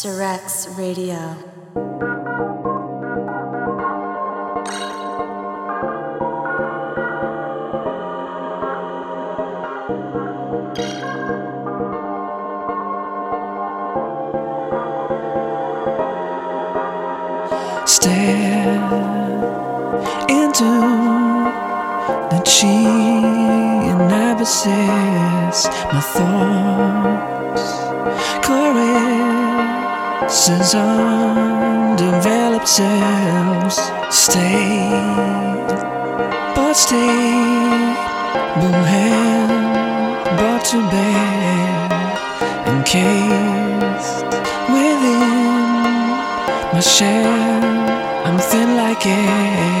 Cerecs Radio. Stare into the gene and my thoughts since undeveloped selves stay, but stayed, boom hand brought to bear, encased within my shell. I'm thin like air.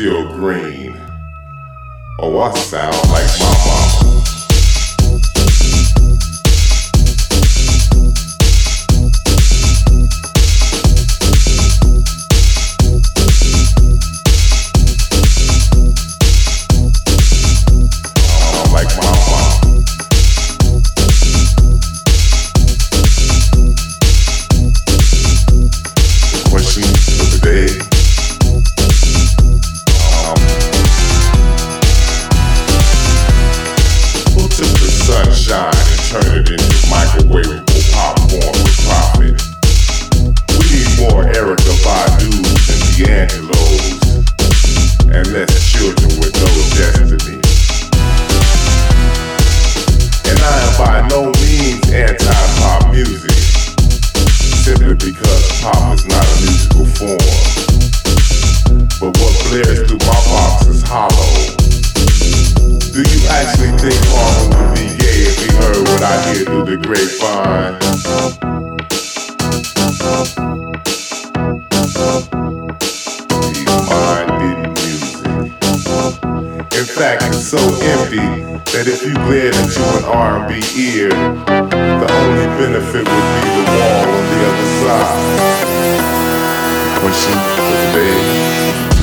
Still green. The grapevine. These mind music. In fact, it's so empty that if you glared into an R&B ear, the only benefit would be the wall on the other side. Question for the day. Who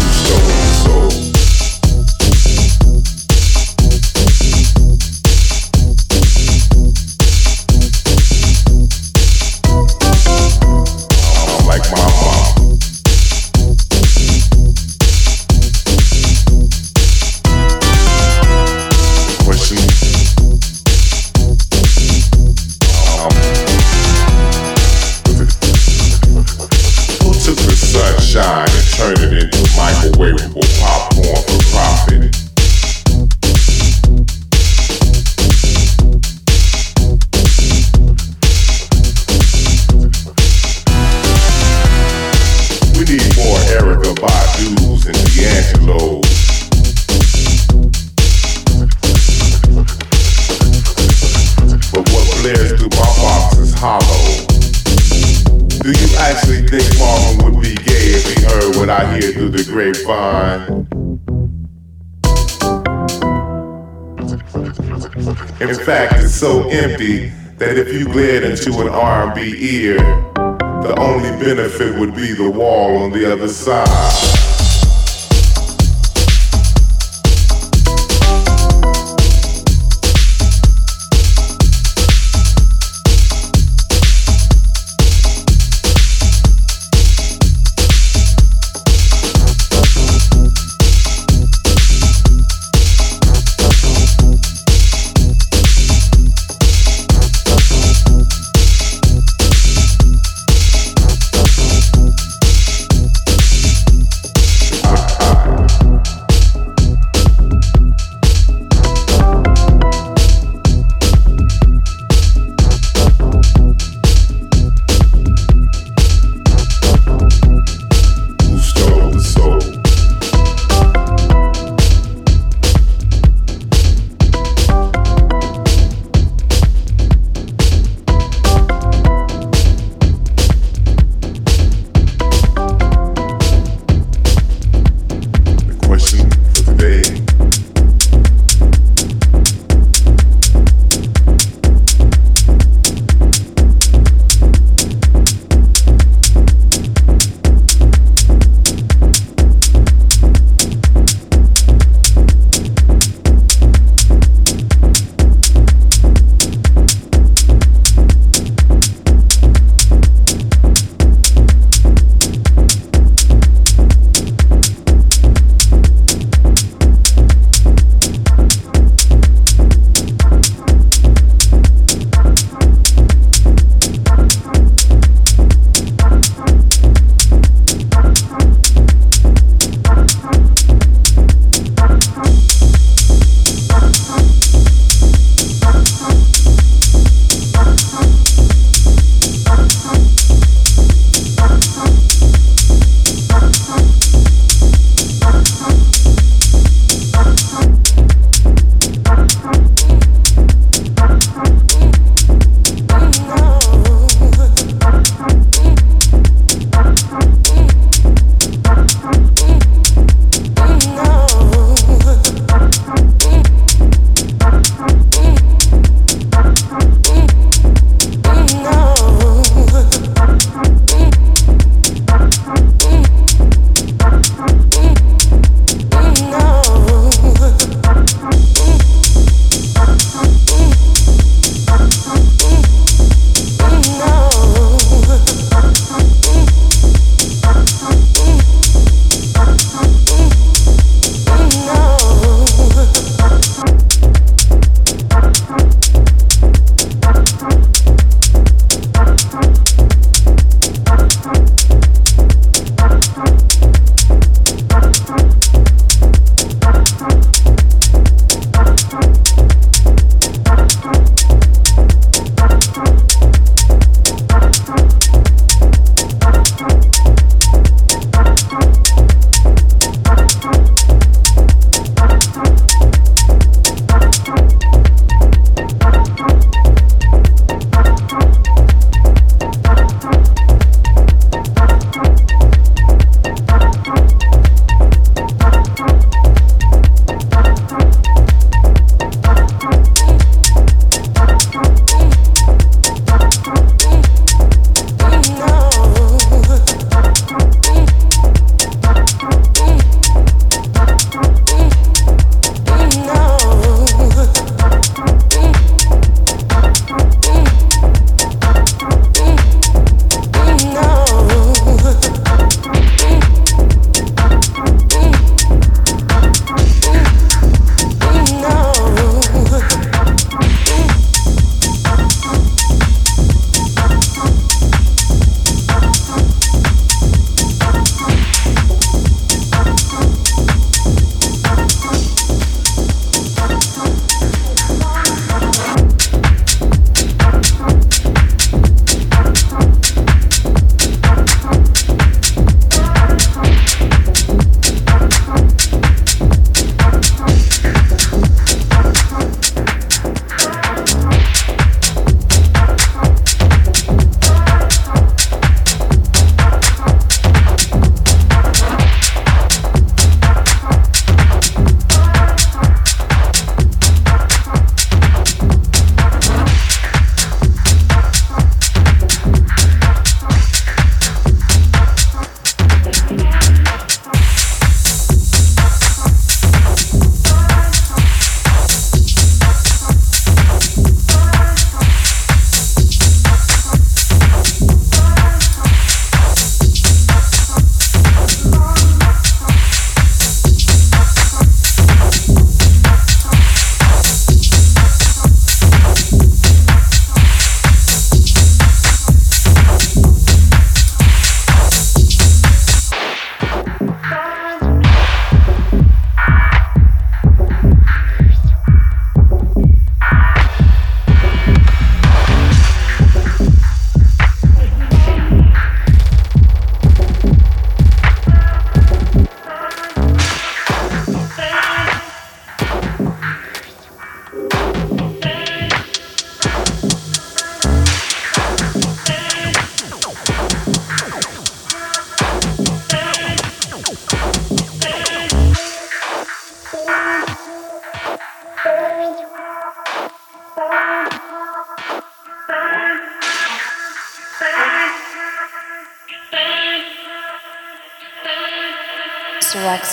into an R&B ear, the only benefit would be the wall on the other side.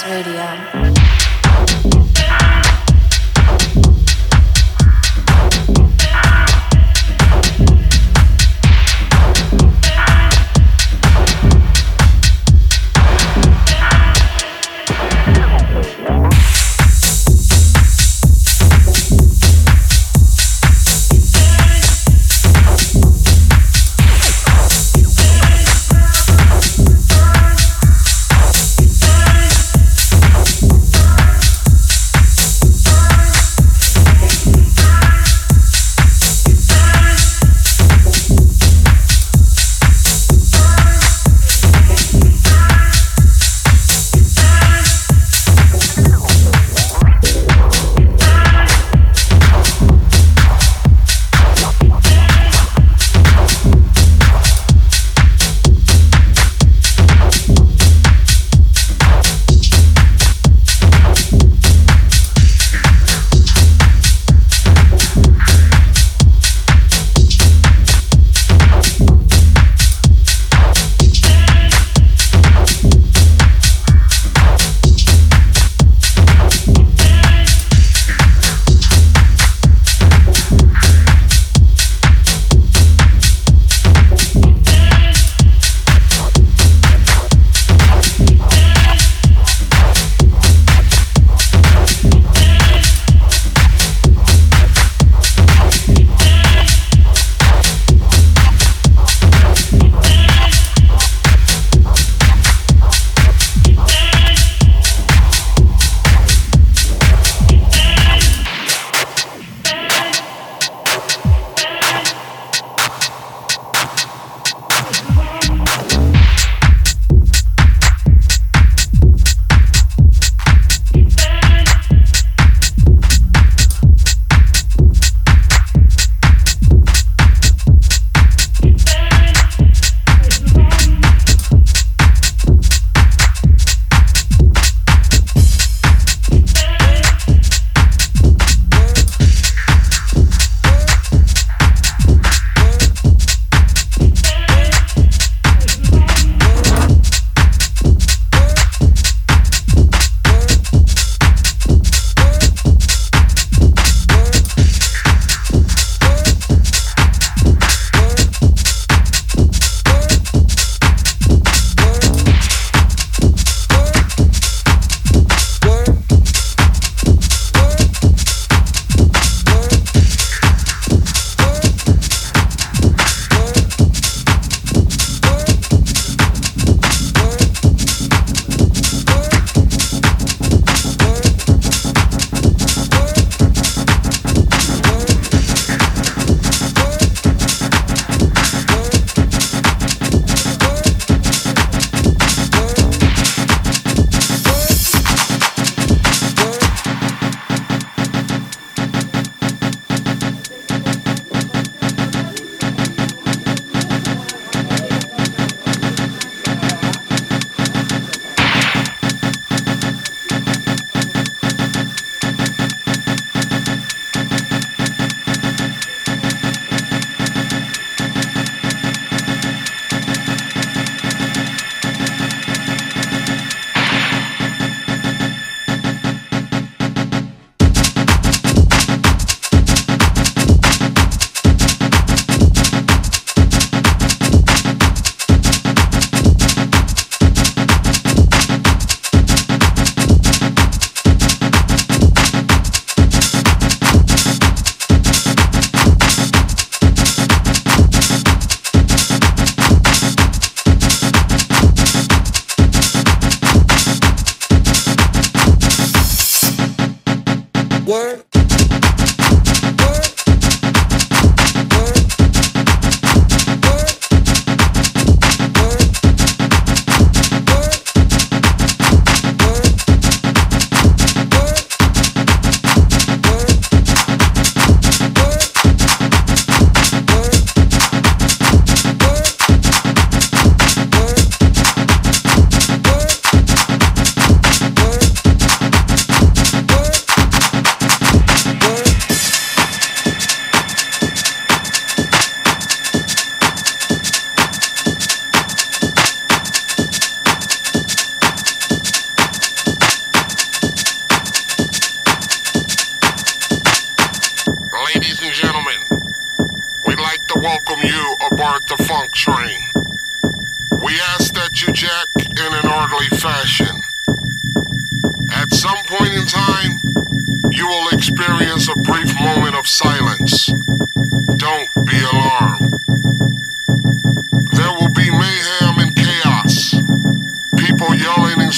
Radio.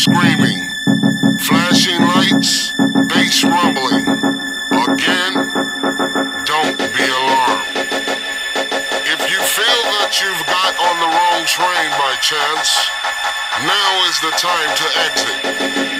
Screaming. Flashing lights, bass rumbling. Again, don't be alarmed. If you feel that you've got on the wrong train by chance, now is the time to exit.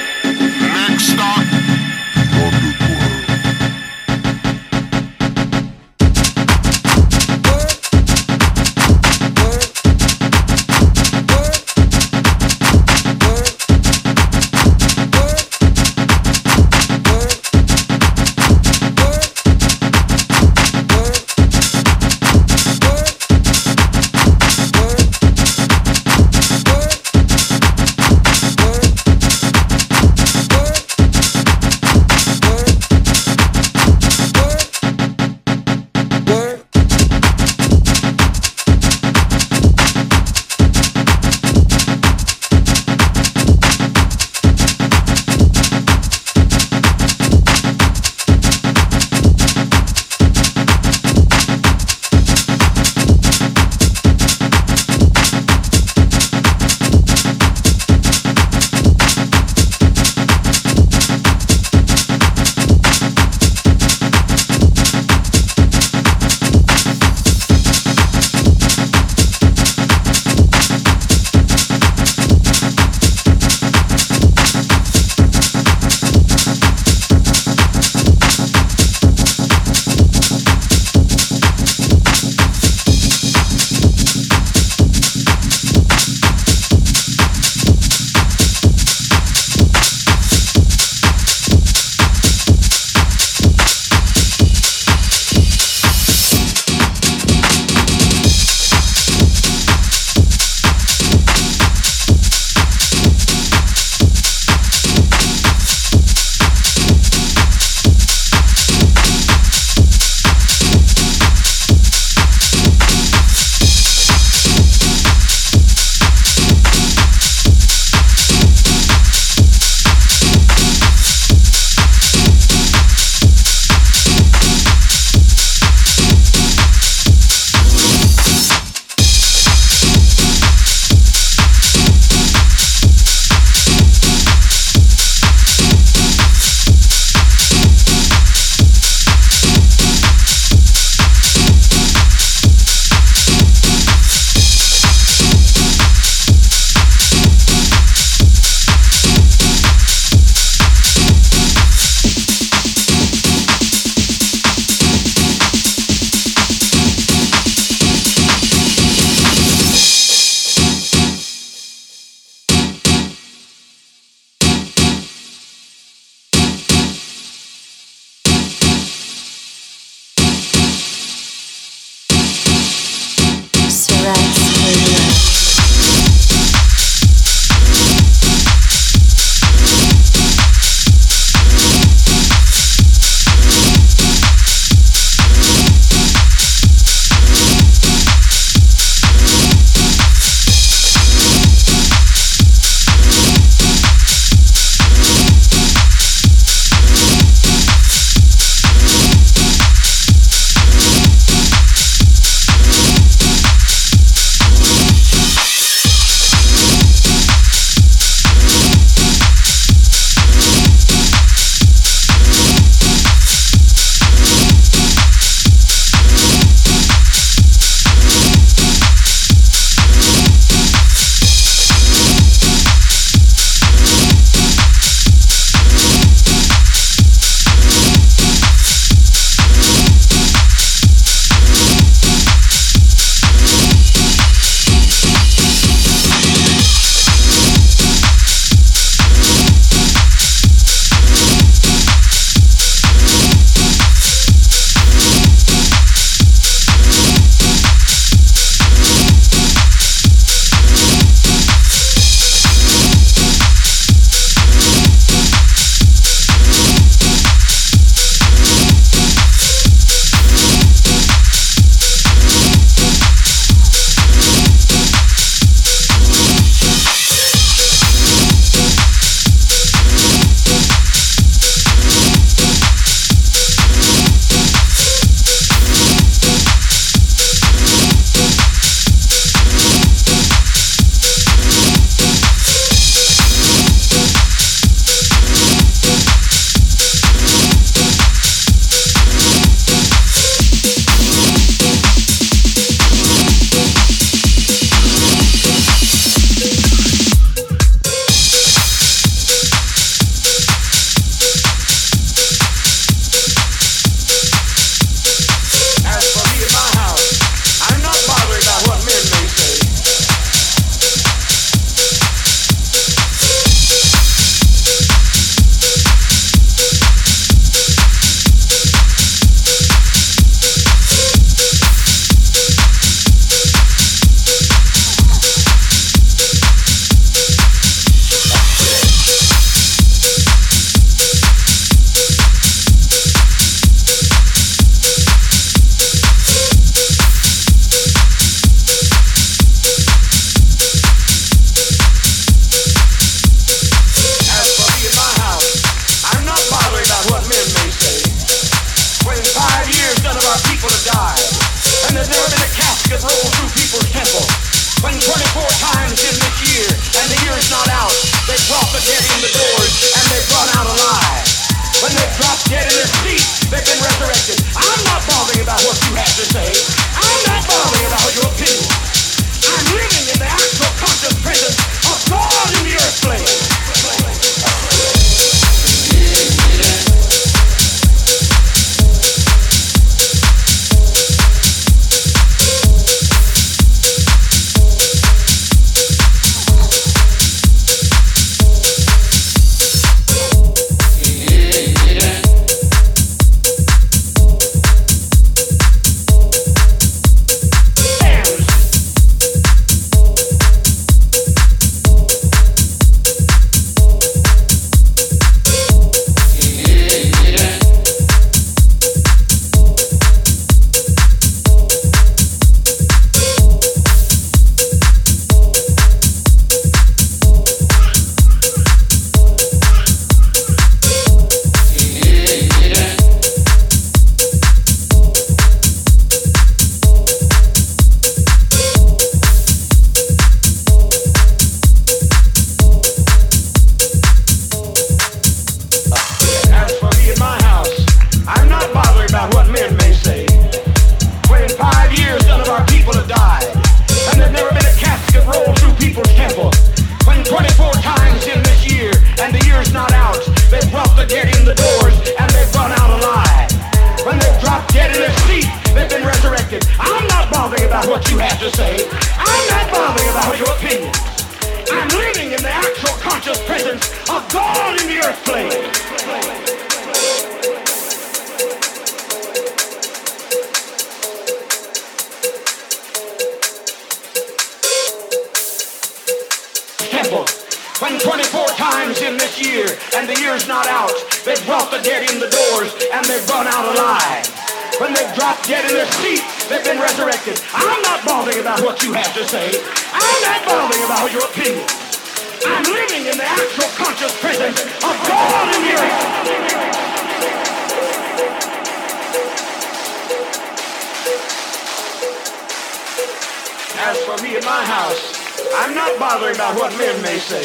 what men may say,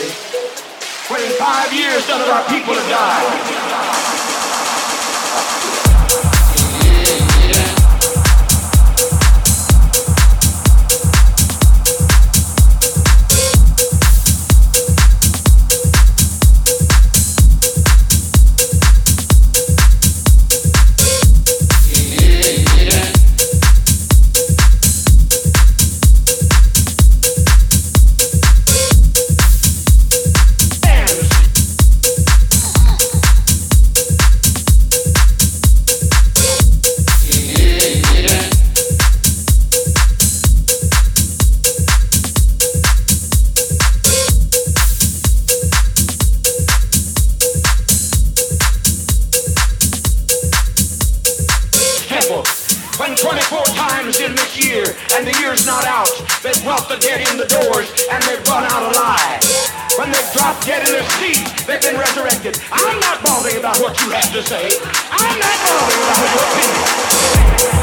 when in five years none of our people have died. wealth are dead in the doors and they've run out alive. When they drop dead in the sea, they've been resurrected. I'm not bothering about what you have to say. I'm not bothering about your opinion.